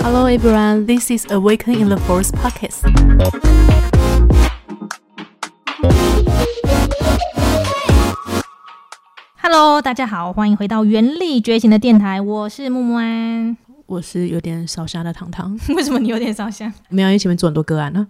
Hello everyone, this is Awaken in the Forest podcast. Hello，大家好，欢迎回到原力觉醒的电台，我是木木安。我是有点烧香的糖糖，为什么你有点烧香？没有，因为前面做很多个案呢、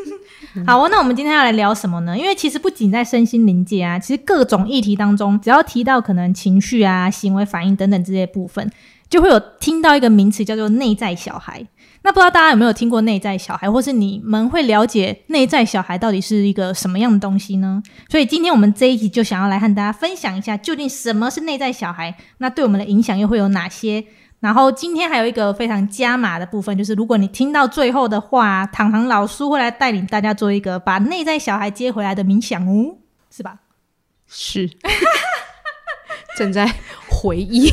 好哦，那我们今天要来聊什么呢？因为其实不仅在身心灵界啊，其实各种议题当中，只要提到可能情绪啊、行为反应等等这些部分，就会有听到一个名词叫做内在小孩。那不知道大家有没有听过内在小孩，或是你们会了解内在小孩到底是一个什么样的东西呢？所以今天我们这一集就想要来和大家分享一下，究竟什么是内在小孩，那对我们的影响又会有哪些？然后今天还有一个非常加码的部分，就是如果你听到最后的话，糖糖老叔会来带领大家做一个把内在小孩接回来的冥想哦，是吧？是 正在回忆，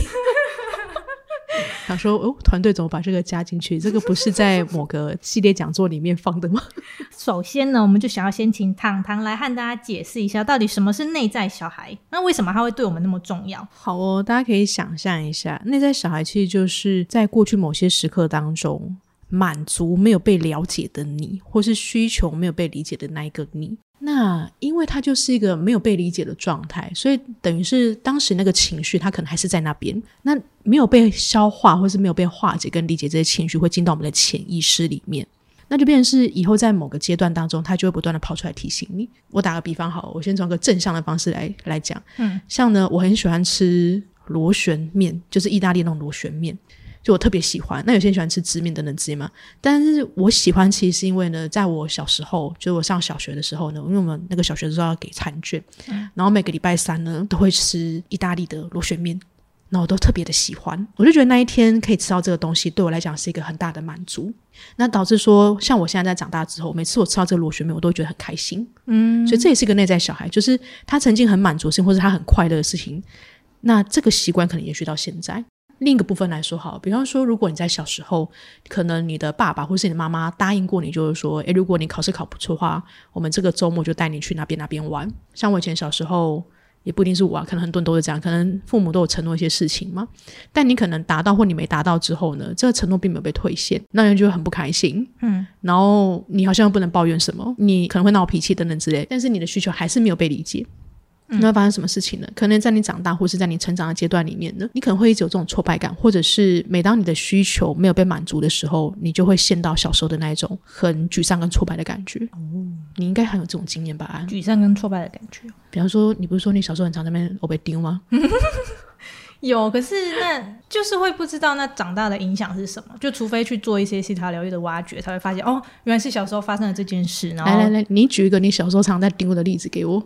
想说哦，团队怎么把这个加进去？这个不是在某个系列讲座里面放的吗？首先呢，我们就想要先请糖糖来和大家解释一下，到底什么是内在小孩？那为什么他会对我们那么重要？好哦，大家可以想象一下，内在小孩其实就是在过去某些时刻当中，满足没有被了解的你，或是需求没有被理解的那一个你。那因为他就是一个没有被理解的状态，所以等于是当时那个情绪，他可能还是在那边，那没有被消化，或是没有被化解跟理解，这些情绪会进到我们的潜意识里面。那就变成是以后在某个阶段当中，他就会不断的跑出来提醒你。我打个比方好了，我先从个正向的方式来来讲，嗯，像呢，我很喜欢吃螺旋面，就是意大利那种螺旋面，就我特别喜欢。那有些人喜欢吃直面等等之类嘛，但是我喜欢其实是因为呢，在我小时候，就是我上小学的时候呢，因为我们那个小学的时候要给餐券，然后每个礼拜三呢都会吃意大利的螺旋面。那我都特别的喜欢，我就觉得那一天可以吃到这个东西，对我来讲是一个很大的满足。那导致说，像我现在在长大之后，每次我吃到这个螺旋面，我都会觉得很开心。嗯，所以这也是一个内在小孩，就是他曾经很满足性，或者他很快乐的事情，那这个习惯可能延续到现在。另一个部分来说，好，比方说，如果你在小时候，可能你的爸爸或是你的妈妈答应过你，就是说，诶，如果你考试考不错的话，我们这个周末就带你去那边那边玩。像我以前小时候。也不一定是我啊，可能很多人都是这样，可能父母都有承诺一些事情嘛，但你可能达到或你没达到之后呢，这个承诺并没有被兑现，那人就会很不开心，嗯，然后你好像不能抱怨什么，你可能会闹脾气等等之类，但是你的需求还是没有被理解。那会发生什么事情呢？可能在你长大或是在你成长的阶段里面呢，你可能会一直有这种挫败感，或者是每当你的需求没有被满足的时候，你就会陷到小时候的那一种很沮丧跟挫败的感觉。哦，你应该很有这种经验吧？沮丧跟挫败的感觉比方说，你不是说你小时候很常在那边我被丢吗？有，可是那就是会不知道那长大的影响是什么，就除非去做一些西塔疗愈的挖掘，才会发现哦，原来是小时候发生了这件事。然后，来来来，你举一个你小时候常在丢的例子给我。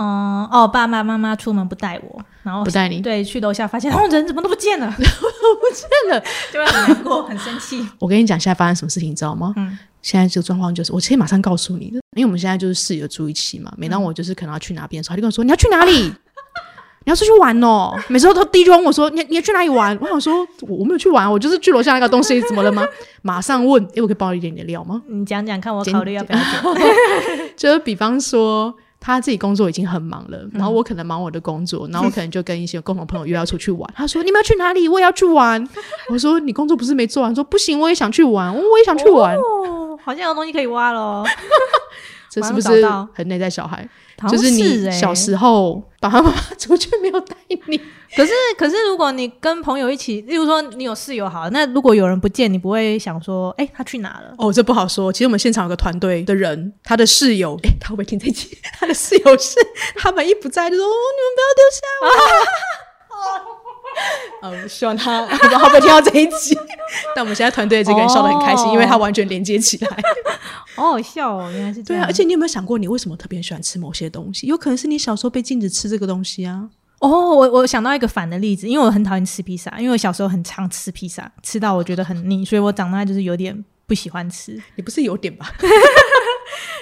嗯，哦，爸爸妈妈出门不带我，然后不带你对，去楼下发现哦，人怎么都不见了，不见了，就会很难过，很生气。我跟你讲，现在发生什么事情，你知道吗？嗯，现在这个状况就是，我可以马上告诉你的，因为我们现在就是室友住一起嘛。每当我就是可能要去哪边的时候，他就跟我说：“你要去哪里？你要出去玩哦。”每次都第一句问我说：“你你要去哪里玩？”我想说，我我没有去玩，我就是去楼下那个东西，怎么了吗？马上问，诶，我可以爆一点点的料吗？你讲讲看，我考虑要不要讲。就是比方说。他自己工作已经很忙了，然后我可能忙我的工作，然后我可能就跟一些共同朋友约要出去玩。他说：“你们要去哪里？我也要去玩。”我说：“你工作不是没做完？”说：“不行，我也想去玩，我也想去玩。”哦，好像有东西可以挖了。这是不是很内在小孩？就是你小时候爸爸妈妈出去没有带你。可是，可是如果你跟朋友一起，例如说你有室友好，那如果有人不见，你不会想说，哎、他去哪了？哦，这不好说。其实我们现场有个团队的人，他的室友，哎，他会不会听这集？他的室友是他们一不在就说，哦、你们不要丢下我。嗯，希望他 不知道会不会听到这一集。但我们现在团队这个人笑得很开心，哦因为他完全连接起来。好 好笑哦，原来是这样。对啊，而且你有没有想过，你为什么特别喜欢吃某些东西？有可能是你小时候被禁止吃这个东西啊。哦，我我想到一个反的例子，因为我很讨厌吃披萨，因为我小时候很常吃披萨，吃到我觉得很腻，所以我长大就是有点不喜欢吃。你不是有点吧？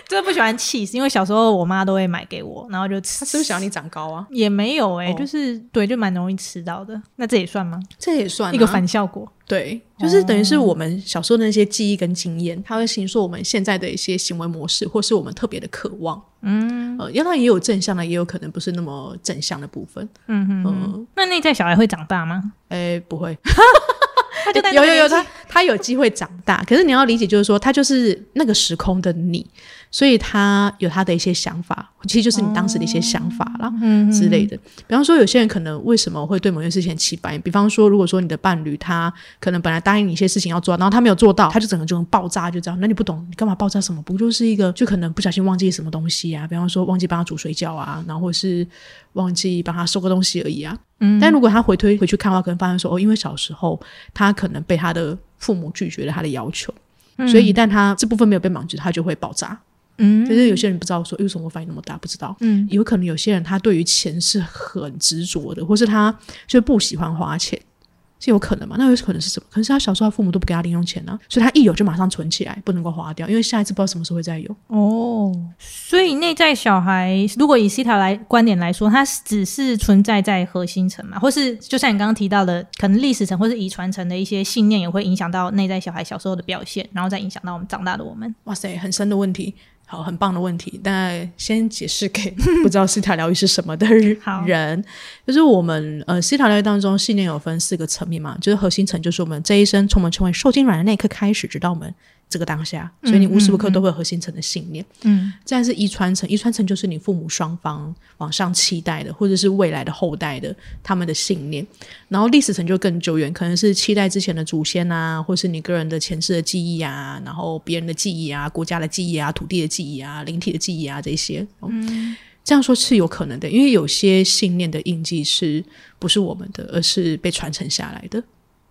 就是不喜欢 cheese，因为小时候我妈都会买给我，然后就吃。他是不是想要你长高啊？也没有哎、哦就是对，就蛮容易吃到的。那这也算吗？这也算、啊、一个反效果。对，就是等于是我们小时候的那些记忆跟经验，它会形塑我们现在的一些行为模式，或是我们特别的渴望。嗯呃，当然也有正向的，也有可能不是那么正向的部分。嗯哼嗯，那内在小孩会长大吗？哎，不会，他就在有有有，他他有机会长大，可是你要理解，就是说他就是那个时空的你，所以他有他的一些想法，其实就是你当时的一些想法啦。嗯之类的，比方说，有些人可能为什么会对某件事情很起白？比方说，如果说你的伴侣他可能本来答应你一些事情要做，然后他没有做到，他就整个就能爆炸，就这样。那你不懂，你干嘛爆炸？什么不就是一个，就可能不小心忘记什么东西啊？比方说，忘记帮他煮水饺啊，然后或是忘记帮他收个东西而已啊。嗯但如果他回推回去看的话，可能发现说，哦，因为小时候他可能被他的父母拒绝了他的要求，所以一旦他这部分没有被满足，他就会爆炸。嗯就是有些人不知道说，为什么我反应那么大，不知道。嗯有可能有些人他对于钱是很执着的，或是他就不喜欢花钱，是有可能嘛？那有可能是什么？可能是他小时候他父母都不给他零用钱啊，所以他一有就马上存起来，不能够花掉，因为下一次不知道什么时候会再有。哦，所以内在小孩，如果以西塔来观点来说，它只是存在在核心层嘛，或是就像你刚刚提到的，可能历史层或是遗传层的一些信念，也会影响到内在小孩小时候的表现，然后再影响到我们长大的我们。哇塞，很深的问题，好，很棒的问题。但先解释给 不知道西塔疗愈是什么的人，就是我们呃西塔疗愈当中信念有分四个层面嘛，就是核心层就是我们这一生从我们成为受精卵的那一刻开始，直到我们这个当下，所以你无时无刻都会有核心层的信念。嗯再来是遗传层，遗传层就是你父母双方往上期待的，或者是未来的后代的他们的信念。然后历史层就更久远，可能是期待之前的祖先啊，或是你个人的前世的记忆啊，然后别人的记忆啊，国家的记忆啊，土地的记忆啊，灵体的记忆啊这些。嗯，这样说是有可能的，因为有些信念的印记是不是我们的，而是被传承下来的。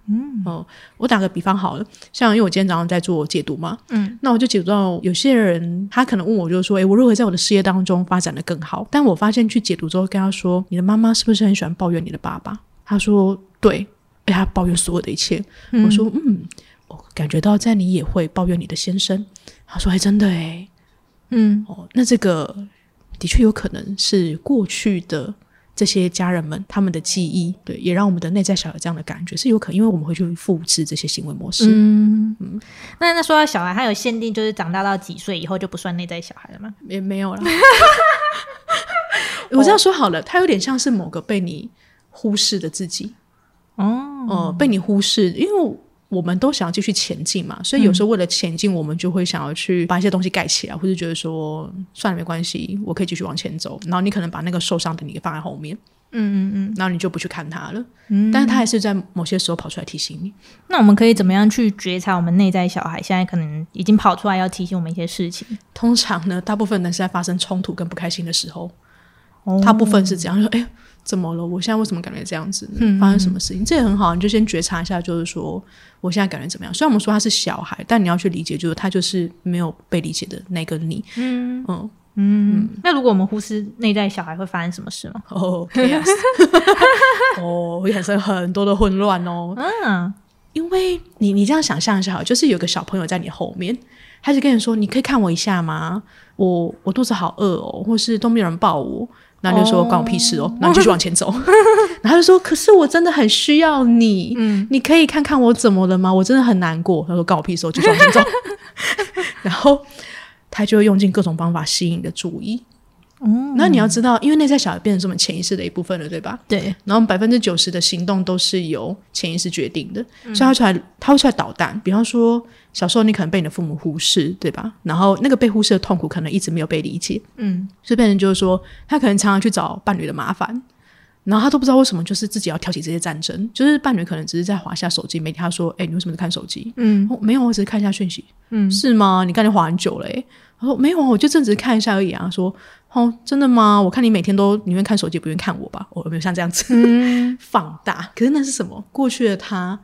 嗯哦，我打个比方好了，像因为我今天早上在做解读嘛，嗯，那我就解读到有些人他可能问我，就是说，诶，我如何在我的事业当中发展的更好？但我发现去解读之后，跟他说，你的妈妈是不是很喜欢抱怨你的爸爸？他说对，哎他抱怨所有的一切。我说嗯，我感觉到在你也会抱怨你的先生。他说，哎，真的诶，嗯哦，那这个的确有可能是过去的这些家人们他们的记忆，对，也让我们的内在小孩有这样的感觉是有可能，因为我们会去复制这些行为模式。嗯嗯。那那说到小孩，他有限定，就是长大到几岁以后就不算内在小孩了吗？也没有了。我这样说好了，他有点像是某个被你忽视的自己，哦，呃，被你忽视，因为我们都想要继续前进嘛，所以有时候为了前进，我们就会想要去把一些东西盖起来，或者觉得说算了没关系，我可以继续往前走。然后你可能把那个受伤的你放在后面，嗯嗯嗯。然后你就不去看他了。嗯，但是他还是在某些时候跑出来提醒你。那我们可以怎么样去觉察我们内在小孩现在可能已经跑出来要提醒我们一些事情？通常呢，大部分人是在发生冲突跟不开心的时候，哦大部分是这样，说哎。怎么了？我现在为什么感觉这样子呢？嗯发生什么事情？这也很好，你就先觉察一下，就是说我现在感觉怎么样？虽然我们说他是小孩，但你要去理解，就是他就是没有被理解的那个你。嗯嗯，嗯。那如果我们忽视内在小孩，会发生什么事吗？哦会产生很多的混乱哦。嗯因为你你这样想象一下好，就是有个小朋友在你后面，他就跟你说：“你可以看我一下吗？我我肚子好饿哦，或是都没有人抱我。”然后就说：“哦关我屁事哦！”然后你继续往前走。然后他就说：“可是我真的很需要你，嗯你可以看看我怎么了吗？我真的很难过。”他说：“关我屁事哦！”继续往前走。然后他就会用尽各种方法吸引你的注意。哦，那你要知道，因为内在小孩变成是我们潜意识的一部分了，对吧？对，然后百分之九十的行动都是由潜意识决定的，所以他出来他会出来捣蛋。比方说，小时候你可能被你的父母忽视，对吧？然后那个被忽视的痛苦可能一直没有被理解，嗯所以变成就是说，他可能常常去找伴侣的麻烦，然后他都不知道为什么，就是自己要挑起这些战争。就是伴侣可能只是在划下手机，每天他说：“哎、你为什么在看手机？”嗯哦，没有，我只是看一下讯息。嗯是吗？你刚才划很久了、欸，他说没有啊，我就正只是看一下而已啊。说哦，真的吗？我看你每天都宁愿看手机，不愿看我吧？我有没有像这样子、嗯 放大？可是那是什么？过去的他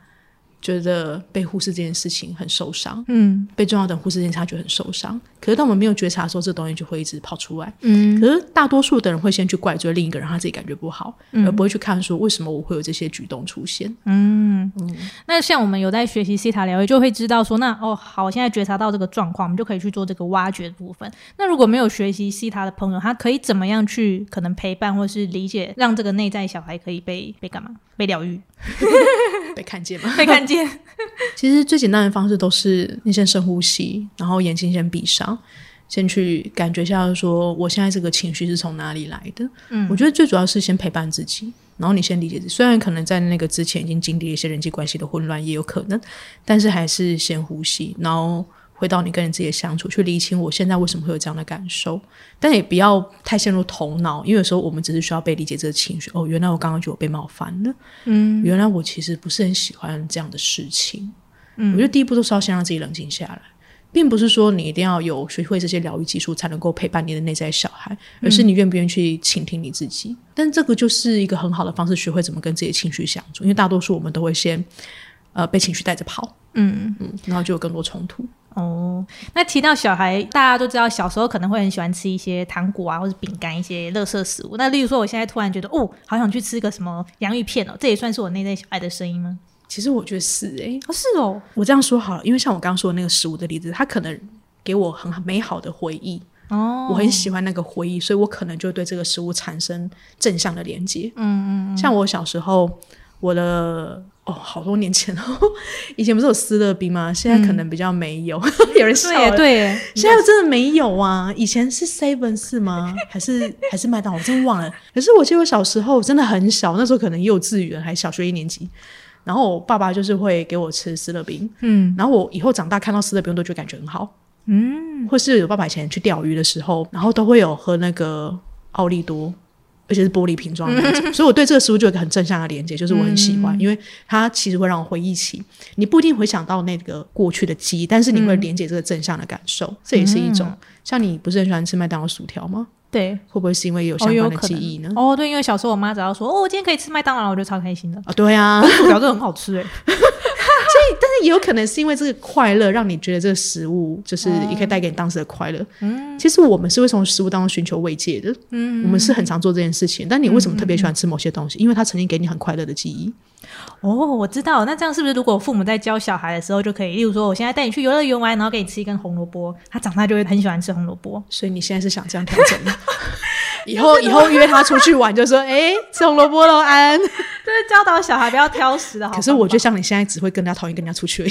觉得被忽视这件事情很受伤，嗯被重要的忽视这件事情他觉得很受伤。可是当我们没有觉察的时候，这东西就会一直跑出来。嗯可是大多数的人会先去怪罪另一个人，他自己感觉不好，嗯而不会去看说为什么我会有这些举动出现。嗯。那像我们有在学习西塔疗愈，就会知道说，那哦好，我现在觉察到这个状况，我们就可以去做这个挖掘的部分。那如果没有学习西塔的朋友，他可以怎么样去可能陪伴或是理解，让这个内在小孩可以被被干嘛？被疗愈，被看见吗？被看见。其实最简单的方式都是你先深呼吸，然后眼睛先闭上，先去感觉一下，说我现在这个情绪是从哪里来的。嗯我觉得最主要是先陪伴自己，然后你先理解自己，虽然可能在那个之前已经经历了一些人际关系的混乱，也有可能，但是还是先呼吸，然后回到你跟你自己的相处，去理清我现在为什么会有这样的感受，但也不要太陷入头脑，因为有时候我们只是需要被理解这个情绪。哦，原来我刚刚觉得我被冒犯了，嗯，原来我其实不是很喜欢这样的事情，嗯，我觉得第一步都是要先让自己冷静下来。并不是说你一定要有学会这些疗愈技术才能够陪伴你的内在小孩，而是你愿不愿意去倾听你自己。但这个就是一个很好的方式，学会怎么跟自己的情绪相处。因为大多数我们都会先呃被情绪带着跑，嗯嗯，然后就有更多冲突。哦，那提到小孩，大家都知道小时候可能会很喜欢吃一些糖果啊，或者饼干一些垃圾食物。那例如说，我现在突然觉得哦，好想去吃个什么洋芋片哦，这也算是我内在小孩的声音吗？其实我觉得是哎，是哦，我这样说好了，因为像我刚刚说的那个食物的例子，它可能给我很美好的回忆哦，我很喜欢那个回忆，所以我可能就对这个食物产生正向的连接。嗯嗯，像我小时候，我的哦，好多年前哦，以前不是有斯乐冰吗？现在可能比较没有，有人笑了。对，现在真的没有啊。以前是 Seven 是吗？还是还是麦当劳？我真忘了。可是我记得我小时候真的很小，那时候可能幼稚园还小学一年级。然后我爸爸就是会给我吃斯乐冰，嗯，然后我以后长大看到斯乐冰都觉得感觉很好，嗯，或是有爸爸以前去钓鱼的时候，然后都会有喝那个奥利多，而且是玻璃瓶装的，所以我对这个食物就有一个很正向的连接，就是我很喜欢，因为它其实会让我回忆起，你不一定回想到那个过去的记忆，但是你会连接这个正向的感受，这也是一种。像你不是很喜欢吃麦当劳薯条吗？对，会不会是因为有相关的记忆呢？哦，对，因为小时候我妈只要说哦，我今天可以吃麦当劳，我就超开心的啊。对啊，薯条真的很好吃哎。所以，但是也有可能是因为这个快乐，让你觉得这个食物就是也可以带给你当时的快乐。嗯，其实我们是会从食物当中寻求慰藉的。嗯，我们是很常做这件事情。但你为什么特别喜欢吃某些东西？因为它曾经给你很快乐的记忆。哦，我知道。那这样是不是如果父母在教小孩的时候就可以，例如说，我现在带你去游乐园玩，然后给你吃一根红萝卜，他长大就会很喜欢吃红萝卜。所以你现在是想这样调整？以后以后约他出去玩，就说：“哎，吃红萝卜喽，安。”就是教导小孩不要挑食的。可是我觉得像你现在只会更加讨厌跟人家出去而已，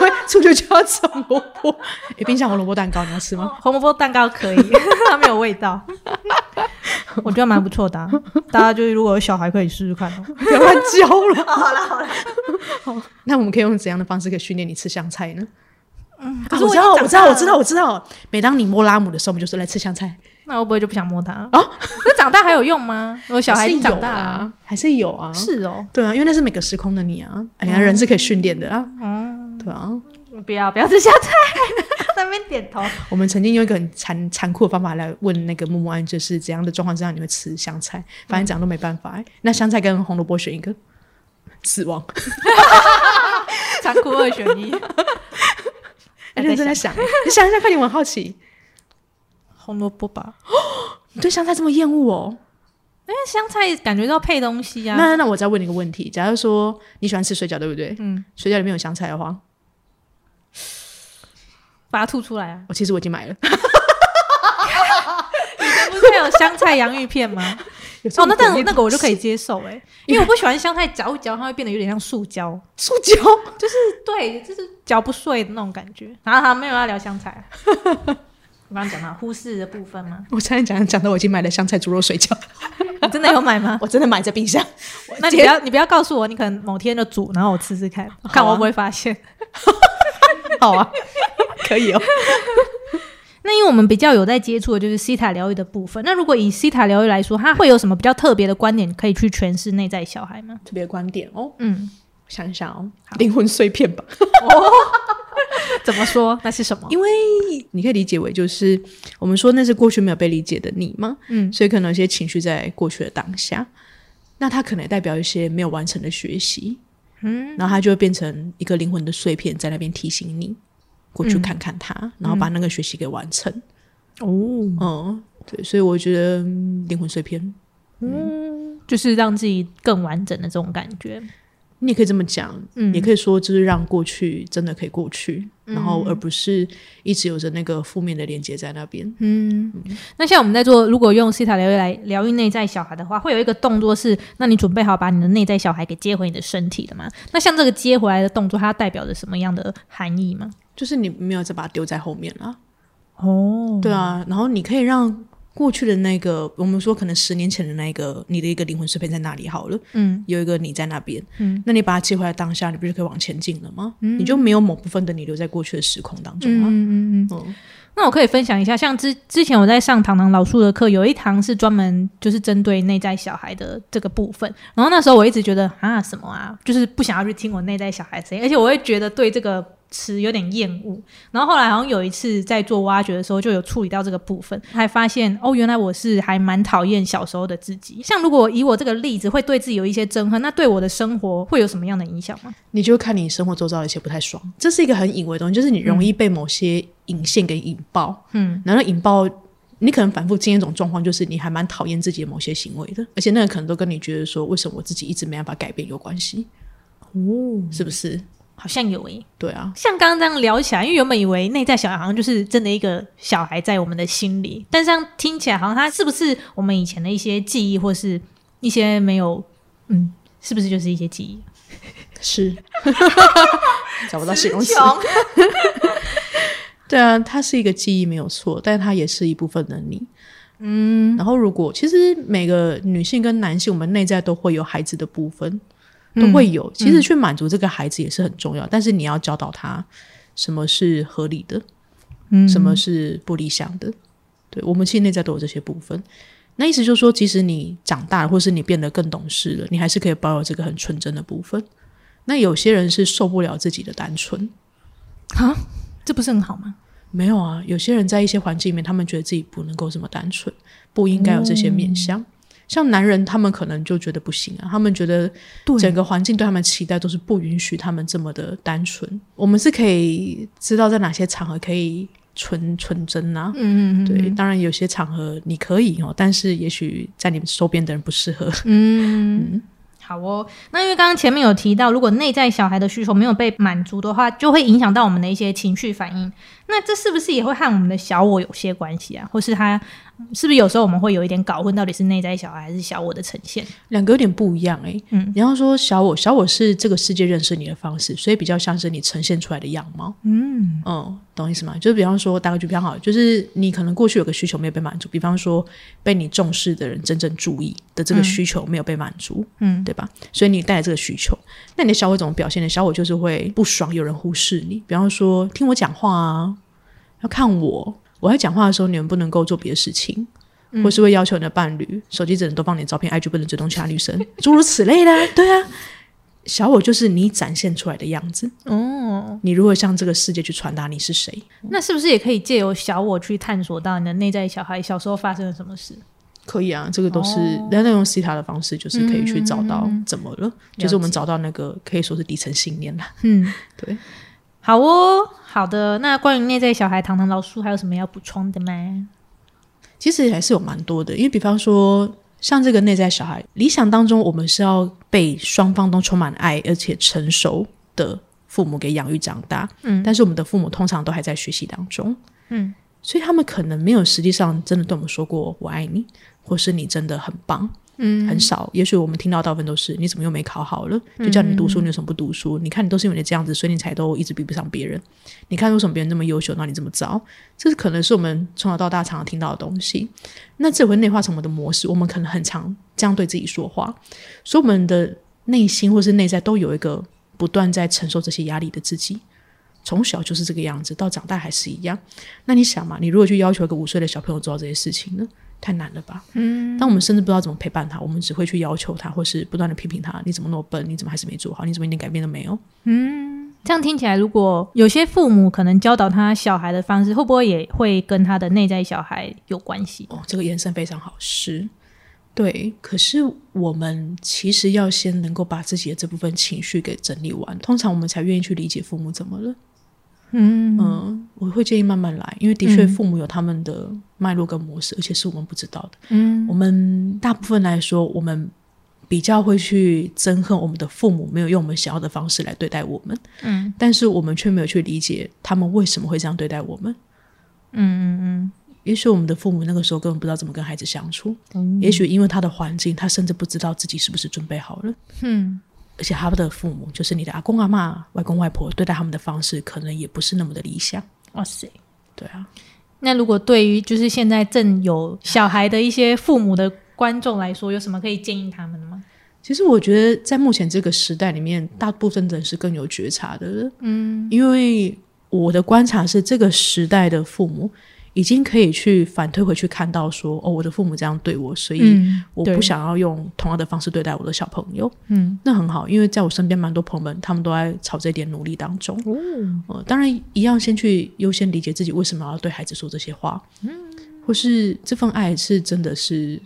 因为出去就要吃红萝卜。哎，冰箱红萝卜蛋糕你要吃吗？红萝卜蛋糕可以，它没有味道。我觉得蛮不错的，大家就是如果有小孩可以试试看哦。不要乱教了。好了好了，好，那我们可以用怎样的方式可以训练你吃香菜呢？嗯，可是我知道，我知道，我知道，我知道。每当你摸拉姆的时候，我们就说来吃香菜。那会不会就不想摸它啊？那长大还有用吗？我小孩长大了，还是有啊。是哦，对啊，因为那是每个时空的你啊。哎呀，人是可以训练的啊。嗯，对啊。不要不要吃香菜，那边点头。我们曾经用一个很残残酷的方法来问那个木木安，就是怎样的状况之下你会吃香菜？反正怎样都没办法。那香菜跟红萝卜选一个，死亡。残酷二选一。认真在想，你想一下，看你我很好奇。红萝卜吧？你对香菜这么厌恶哦？因为香菜感觉到配东西啊。那那我再问你一个问题：假如说你喜欢吃水饺，对不对？嗯。水饺里面有香菜的话，把它吐出来啊！我其实我已经买了。以前不是有香菜洋芋片吗？哦，那但那个我就可以接受哎，因为我不喜欢香菜嚼一嚼，它会变得有点像塑胶。塑胶就是对，就是嚼不碎的那种感觉。然后他没有要聊香菜。我刚刚讲到忽视的部分吗？我差点讲讲到我已经买了香菜猪肉水饺，你真的有买吗？我真的买在冰箱。那你不要你不要告诉我，你可能某天就煮，然后我吃吃看，看我会不会发现。好啊，可以哦。那因为我们比较有在接触的就是西塔疗愈的部分。那如果以西塔疗愈来说，它会有什么比较特别的观点可以去诠释内在小孩吗？特别观点哦，嗯，想一想哦，灵魂碎片吧。怎么说？那是什么？因为你可以理解为，就是我们说那是过去没有被理解的你吗？嗯，所以可能有些情绪在过去的当下，那它可能代表一些没有完成的学习，嗯，然后它就会变成一个灵魂的碎片，在那边提醒你过去看看它，然后把那个学习给完成。哦，嗯，对，所以我觉得灵魂碎片，嗯，就是让自己更完整的这种感觉。你也可以这么讲，嗯，也可以说就是让过去真的可以过去，然后而不是一直有着那个负面的连接在那边。嗯，那像我们在做，如果用西塔疗愈来疗愈内在小孩的话，会有一个动作是，那你准备好把你的内在小孩给接回你的身体了吗？那像这个接回来的动作，它代表着什么样的含义吗？就是你没有再把它丢在后面了。哦，对啊，然后你可以让过去的那个，我们说可能十年前的那个你的一个灵魂碎片在那里好了，嗯有一个你在那边，嗯，那你把它接回来当下，你不是可以往前进了吗？嗯你就没有某部分的你留在过去的时空当中啊。嗯嗯嗯。嗯那我可以分享一下，像之之前我在上堂堂老树的课，有一堂是专门就是针对内在小孩的这个部分。然后那时候我一直觉得啊什么啊，就是不想要去听我内在小孩的声音，而且我会觉得对这个词有点厌恶。然后后来好像有一次在做挖掘的时候，就有处理到这个部分，还发现哦，原来我是还蛮讨厌小时候的自己。像如果以我这个例子，会对自己有一些憎恨，那对我的生活会有什么样的影响吗？你就看你生活周遭的一些不太爽，这是一个很隐微的东西，就是你容易被某些引线给引爆，嗯，然后引爆。你可能反复经验一种状况，就是你还蛮讨厌自己的某些行为的，而且那个可能都跟你觉得说，为什么我自己一直没办法改变有关系，哦，是不是？好像有诶、对啊，像刚刚这样聊起来，因为原本以为内在小孩好像就是真的一个小孩在我们的心里，但是这样听起来好像他是不是我们以前的一些记忆，或是一些没有，嗯，是不是就是一些记忆？是。找不到形容词。穷，对啊，它是一个记忆没有错，但它也是一部分的你。嗯，然后如果其实每个女性跟男性，我们内在都会有孩子的部分，都会有。其实去满足这个孩子也是很重要，但是你要教导他什么是合理的，嗯什么是不理想的。对我们其实内在都有这些部分。那意思就是说，即使你长大了，或是你变得更懂事了，你还是可以保有这个很纯真的部分。那有些人是受不了自己的单纯，啊，这不是很好吗？没有啊，有些人在一些环境里面，他们觉得自己不能够这么单纯，不应该有这些面相。像男人，他们可能就觉得不行啊，他们觉得整个环境对他们期待都是不允许他们这么的单纯。我们是可以知道在哪些场合可以纯纯真啊。嗯嗯对，当然有些场合你可以哦，但是也许在你们周边的人不适合。嗯，好哦。那因为刚刚前面有提到，如果内在小孩的需求没有被满足的话，就会影响到我们的一些情绪反应。那这是不是也会和我们的小我有些关系啊？或是他是不是有时候我们会有一点搞混，到底是内在小孩还是小我的呈现？两个有点不一样诶、嗯你要说小我，小我是这个世界认识你的方式，所以比较像是你呈现出来的样貌。嗯嗯，懂意思吗？就是比方说，打个举比方好，就是你可能过去有个需求没有被满足，比方说被你重视的人真正注意的这个需求没有被满足，嗯对吧？所以你带来这个需求，那你的小我怎么表现呢？小我就是会不爽有人忽视你，比方说听我讲话啊，要看我，我在讲话的时候，你们不能够做别的事情。或是会要求你的伴侣手机只能多放点照片，IG 不能追踪其他女生，诸如此类的啊。对啊，小我就是你展现出来的样子。哦，你如何向这个世界去传达你是谁？那是不是也可以借由小我去探索到你的内在小孩小时候发生了什么事？可以啊，这个都是哦人家用 C 塔的方式，就是可以去找到嗯怎么了，就是我们找到那个可以说是底层信念了。嗯，对，好哦，好的。那关于内在小孩，糖糖老叔还有什么要补充的吗？其实还是有蛮多的，因为比方说像这个内在小孩，理想当中我们是要被双方都充满爱而且成熟的父母给养育长大，嗯但是我们的父母通常都还在学习当中，嗯，所以他们可能没有实际上真的对我们说过“我爱你”或是“你真的很棒”，嗯很少。也许我们听到大部分都是“你怎么又没考好了？就叫你读书，你为什么不读书？你看你都是因为你这样子，所以你才都一直比不上别人。你看为什么别人那么优秀，那你这么糟？这是可能是我们从小到大常常听到的东西。那这会内化成我们的模式，我们可能很常这样对自己说话，所以我们的内心或是内在都有一个不断在承受这些压力的自己。从小就是这个样子，到长大还是一样。那你想嘛，你如果去要求一个五岁的小朋友做到这些事情呢，太难了吧？嗯。但我们甚至不知道怎么陪伴他，我们只会去要求他，或是不断的批评他：你怎么那么笨？你怎么还是没做好？你怎么一点改变都没有？嗯这样听起来，如果有些父母可能教导他小孩的方式，会不会也会跟他的内在小孩有关系？哦，这个延伸非常好，是。对，可是我们其实要先能够把自己的这部分情绪给整理完，通常我们才愿意去理解父母怎么了。嗯。嗯，我会建议慢慢来，因为的确父母有他们的脉络跟模式，而且是我们不知道的。嗯。我们大部分来说，我们比较会去憎恨我们的父母没有用我们想要的方式来对待我们，嗯。但是我们却没有去理解他们为什么会这样对待我们。嗯嗯。也许我们的父母那个时候根本不知道怎么跟孩子相处，嗯。也许因为他的环境，他甚至不知道自己是不是准备好了。嗯而且他们的父母，就是你的阿公阿妈、外公外婆，对待他们的方式可能也不是那么的理想。哇塞！对啊，那如果对于就是现在正有小孩的一些父母的观众来说，有什么可以建议他们的吗？其实我觉得在目前这个时代里面，大部分的人是更有觉察的。嗯，因为我的观察是，这个时代的父母已经可以去反推回去看到说，哦，我的父母这样对我，所以我不想要用同样的方式对待我的小朋友。嗯，那很好，因为在我身边蛮多朋友们，他们都在朝这点努力当中。哦，呃，当然一样先去优先理解自己为什么要对孩子说这些话，嗯，或是这份爱是真的是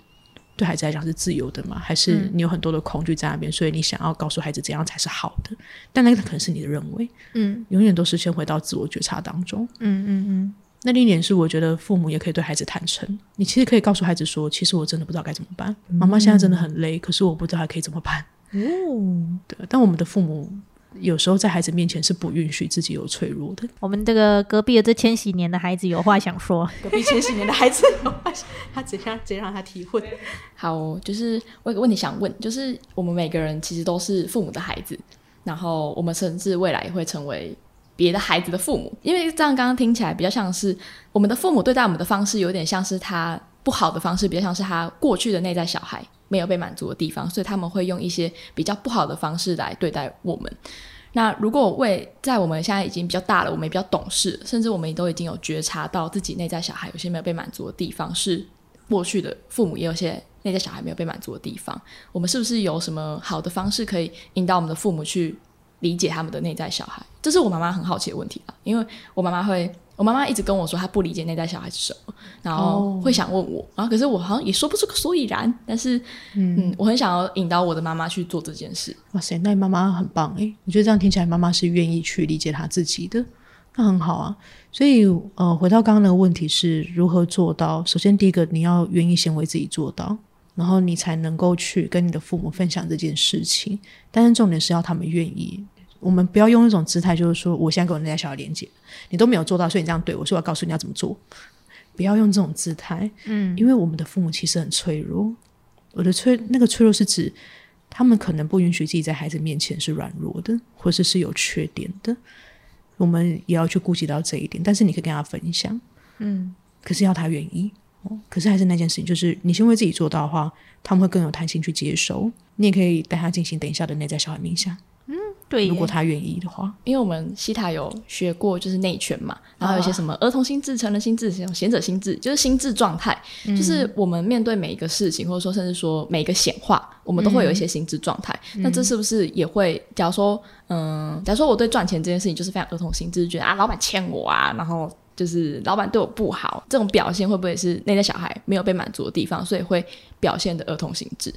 对孩子来讲是自由的吗？还是你有很多的恐惧在那边，所以你想要告诉孩子怎样才是好的？但那个可能是你的认为，嗯永远都是先回到自我觉察当中。嗯嗯嗯那另一点是，我觉得父母也可以对孩子坦诚，你其实可以告诉孩子说，其实我真的不知道该怎么办，妈妈现在真的很累，可是我不知道还可以怎么办。嗯，哦，对，但我们的父母有时候在孩子面前是不允许自己有脆弱的。我们这个隔壁的这千禧年的孩子有话想说，隔壁千禧年的孩子有话，他怎样怎样让他提问？好，就是我有个问题想问，就是我们每个人其实都是父母的孩子，然后我们甚至未来也会成为别的孩子的父母，因为这样刚刚听起来比较像是我们的父母对待我们的方式，有点像是他不好的方式，比较像是他过去的内在小孩没有被满足的地方，所以他们会用一些比较不好的方式来对待我们。那如果为在我们现在已经比较大了，我们也比较懂事，甚至我们都已经有觉察到自己内在小孩有些没有被满足的地方，是过去的父母也有些内在小孩没有被满足的地方。我们是不是有什么好的方式可以引导我们的父母去理解他们的内在小孩？这是我妈妈很好奇的问题啊，因为我妈妈会，我妈妈一直跟我说她不理解内在小孩是什么，然后会想问我，然后可是我好像也说不出个所以然，但是嗯我很想要引导我的妈妈去做这件事。哇塞，那你妈妈很棒诶，我觉得这样听起来，妈妈是愿意去理解她自己的，那很好啊。所以呃，回到刚刚那个问题是如何做到？首先，第一个你要愿意先为自己做到，然后你才能够去跟你的父母分享这件事情。但是重点是要他们愿意。我们不要用一种姿态，就是说我现在跟我那家小孩连接，你都没有做到，所以你这样对我，说我要告诉你要怎么做。不要用这种姿态，嗯因为我们的父母其实很脆弱。我的脆那个脆弱是指他们可能不允许自己在孩子面前是软弱的，或是是有缺点的。我们也要去顾及到这一点，但是你可以跟他分享，嗯可是要他愿意。哦，可是还是那件事情，就是你先为自己做到的话，他们会更有弹性去接收。你也可以带他进行等一下的内在小孩冥想，嗯对，如果他愿意的话。因为我们西塔有学过就是内圈嘛，然后有一些什么儿童心智、成人心智、贤者心智，就是心智状态，就是我们面对每一个事情，或者说甚至说每一个显化，我们都会有一些心智状态。那这是不是也会？假如说，嗯，假如说我对赚钱这件事情就是非常儿童心智，觉得啊，老板欠我啊，然后就是老板对我不好，这种表现会不会是内在小孩没有被满足的地方，所以会表现的儿童心智？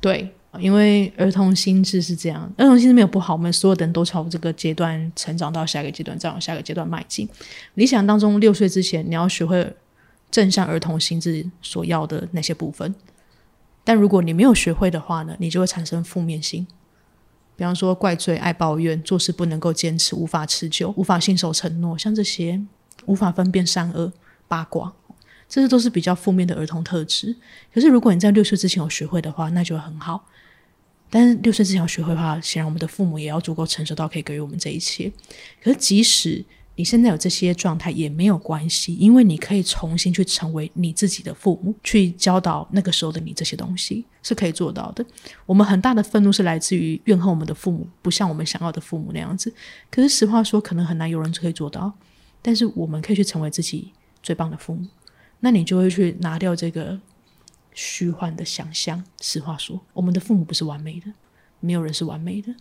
对，因为儿童心智是这样，儿童心智没有不好，我们所有的人都朝这个阶段成长到下一个阶段，再往下一个阶段迈进。理想当中，六岁之前你要学会正向儿童心智所要的那些部分，但如果你没有学会的话呢，你就会产生负面心。比方说怪罪、爱抱怨、做事不能够坚持、无法持久、无法信守承诺，像这些无法分辨善恶、八卦，这些都是比较负面的儿童特质。可是如果你在六岁之前有学会的话，那就很好。但是六岁之前要学会的话，显然我们的父母也要足够成熟到可以给予我们这一切。可是即使你现在有这些状态也没有关系，因为你可以重新去成为你自己的父母，去教导那个时候的你这些东西是可以做到的。我们很大的愤怒是来自于怨恨我们的父母不像我们想要的父母那样子。可是实话说，可能很难有人可以做到。但是我们可以去成为自己最棒的父母，那你就会去拿掉这个虚幻的想象。实话说，我们的父母不是完美的，没有人是完美的。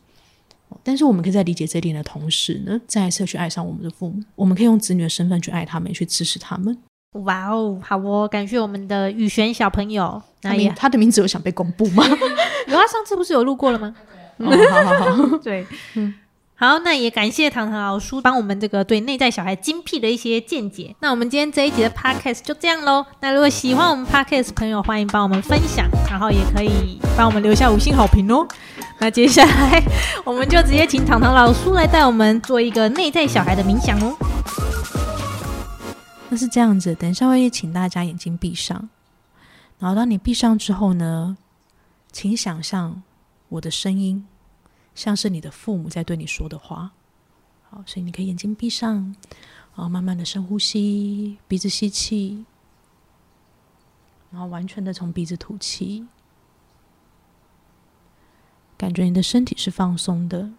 但是我们可以在理解这一点的同时呢，再一次去爱上我们的父母。我们可以用子女的身份去爱他们，去支持他们。哇哦，好哦，感谢我们的宇璇小朋友。他那也他的名字有想被公布吗？有啊，上次不是有录过了吗？哦，好好好，对，嗯。好，那也感谢糖糖老叔帮我们这个对内在小孩精辟的一些见解。那我们今天这一集的 podcast 就这样喽。那如果喜欢我们 podcast 的朋友，欢迎帮我们分享，然后也可以帮我们留下五星好评哦。那接下来我们就直接请糖糖老叔来带我们做一个内在小孩的冥想哦。那是这样子。等一下会请大家眼睛闭上，然后当你闭上之后呢，请想象我的声音像是你的父母在对你说的话。好，所以你可以眼睛闭上。然后慢慢的深呼吸，鼻子吸气，然后完全的从鼻子吐气，感觉你的身体是放松的。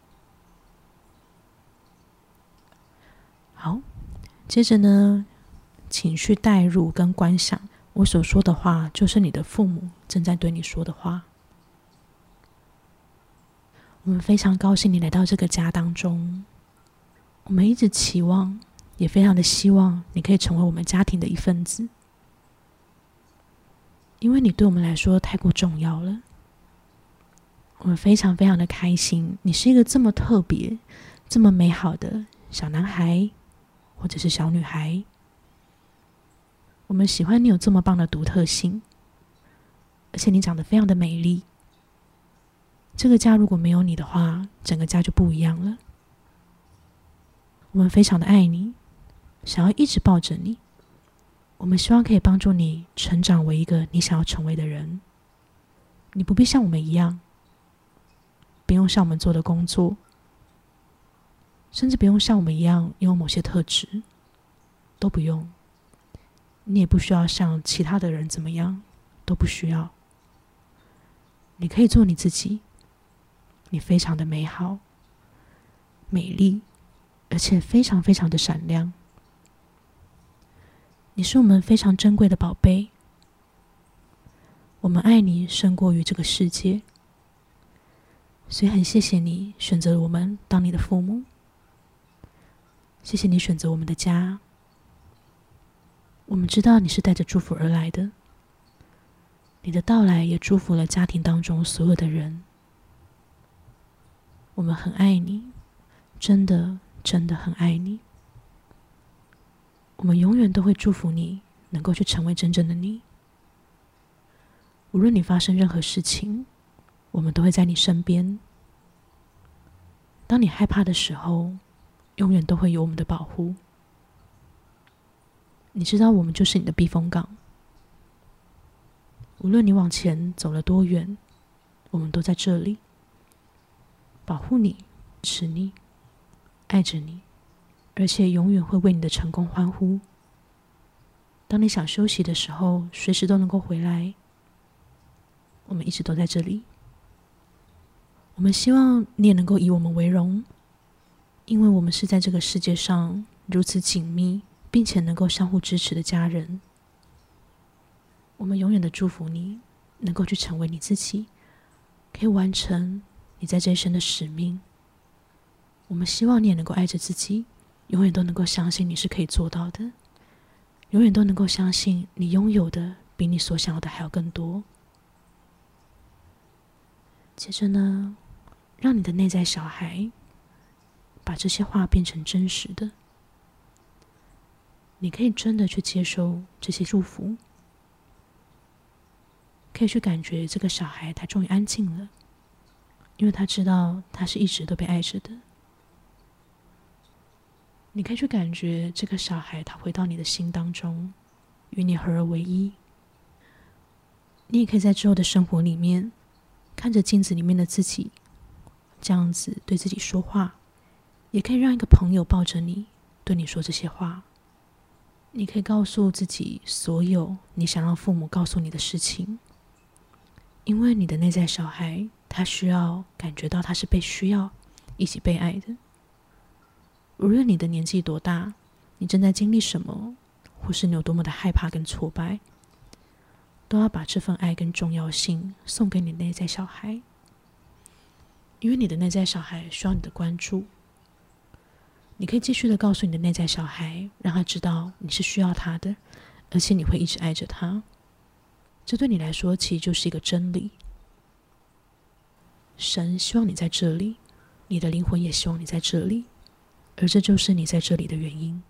好，接着呢，情绪带入跟观想，我所说的话就是你的父母正在对你说的话。我们非常高兴你来到这个家当中，我们一直期望。也非常的希望你可以成为我们家庭的一份子，因为你对我们来说太过重要了。我们非常非常的开心，你是一个这么特别、这么美好的小男孩，或者是小女孩。我们喜欢你有这么棒的独特性，而且你长得非常的美丽。这个家如果没有你的话，整个家就不一样了。我们非常的爱你。想要一直抱着你，我们希望可以帮助你成长为一个你想要成为的人。你不必像我们一样，不用像我们做的工作，甚至不用像我们一样拥有某些特质，都不用。你也不需要像其他的人怎么样，都不需要。你可以做你自己，你非常的美好、美丽，而且非常非常的闪亮。你是我们非常珍贵的宝贝，我们爱你胜过于这个世界，所以很谢谢你选择了我们当你的父母，谢谢你选择我们的家。我们知道你是带着祝福而来的，你的到来也祝福了家庭当中所有的人。我们很爱你，真的真的很爱你。我们永远都会祝福你，能够去成为真正的你。无论你发生任何事情，我们都会在你身边。当你害怕的时候，永远都会有我们的保护。你知道，我们就是你的避风港。无论你往前走了多远，我们都在这里，保护你，支持你，爱着你。而且永远会为你的成功欢呼。当你想休息的时候，随时都能够回来。我们一直都在这里。我们希望你也能够以我们为荣，因为我们是在这个世界上如此紧密，并且能够相互支持的家人。我们永远的祝福你，能够去成为你自己，可以完成你在这一生的使命。我们希望你也能够爱着自己。永远都能够相信你是可以做到的，永远都能够相信你拥有的比你所想要的还要更多。接着呢，让你的内在小孩把这些话变成真实的，你可以真的去接受这些祝福，可以去感觉这个小孩他终于安静了，因为他知道他是一直都被爱着的。你可以去感觉这个小孩，他回到你的心当中，与你合而为一。你也可以在之后的生活里面，看着镜子里面的自己，这样子对自己说话，也可以让一个朋友抱着你，对你说这些话。你可以告诉自己所有你想让父母告诉你的事情，因为你的内在小孩，他需要感觉到他是被需要，以及被爱的。无论你的年纪多大，你正在经历什么，或是你有多么的害怕跟挫败，都要把这份爱跟重要性送给你内在小孩，因为你的内在小孩需要你的关注。你可以继续的告诉你的内在小孩，让他知道你是需要他的，而且你会一直爱着他。这对你来说其实就是一个真理。神希望你在这里，你的灵魂也希望你在这里。而这就是你在这里的原因。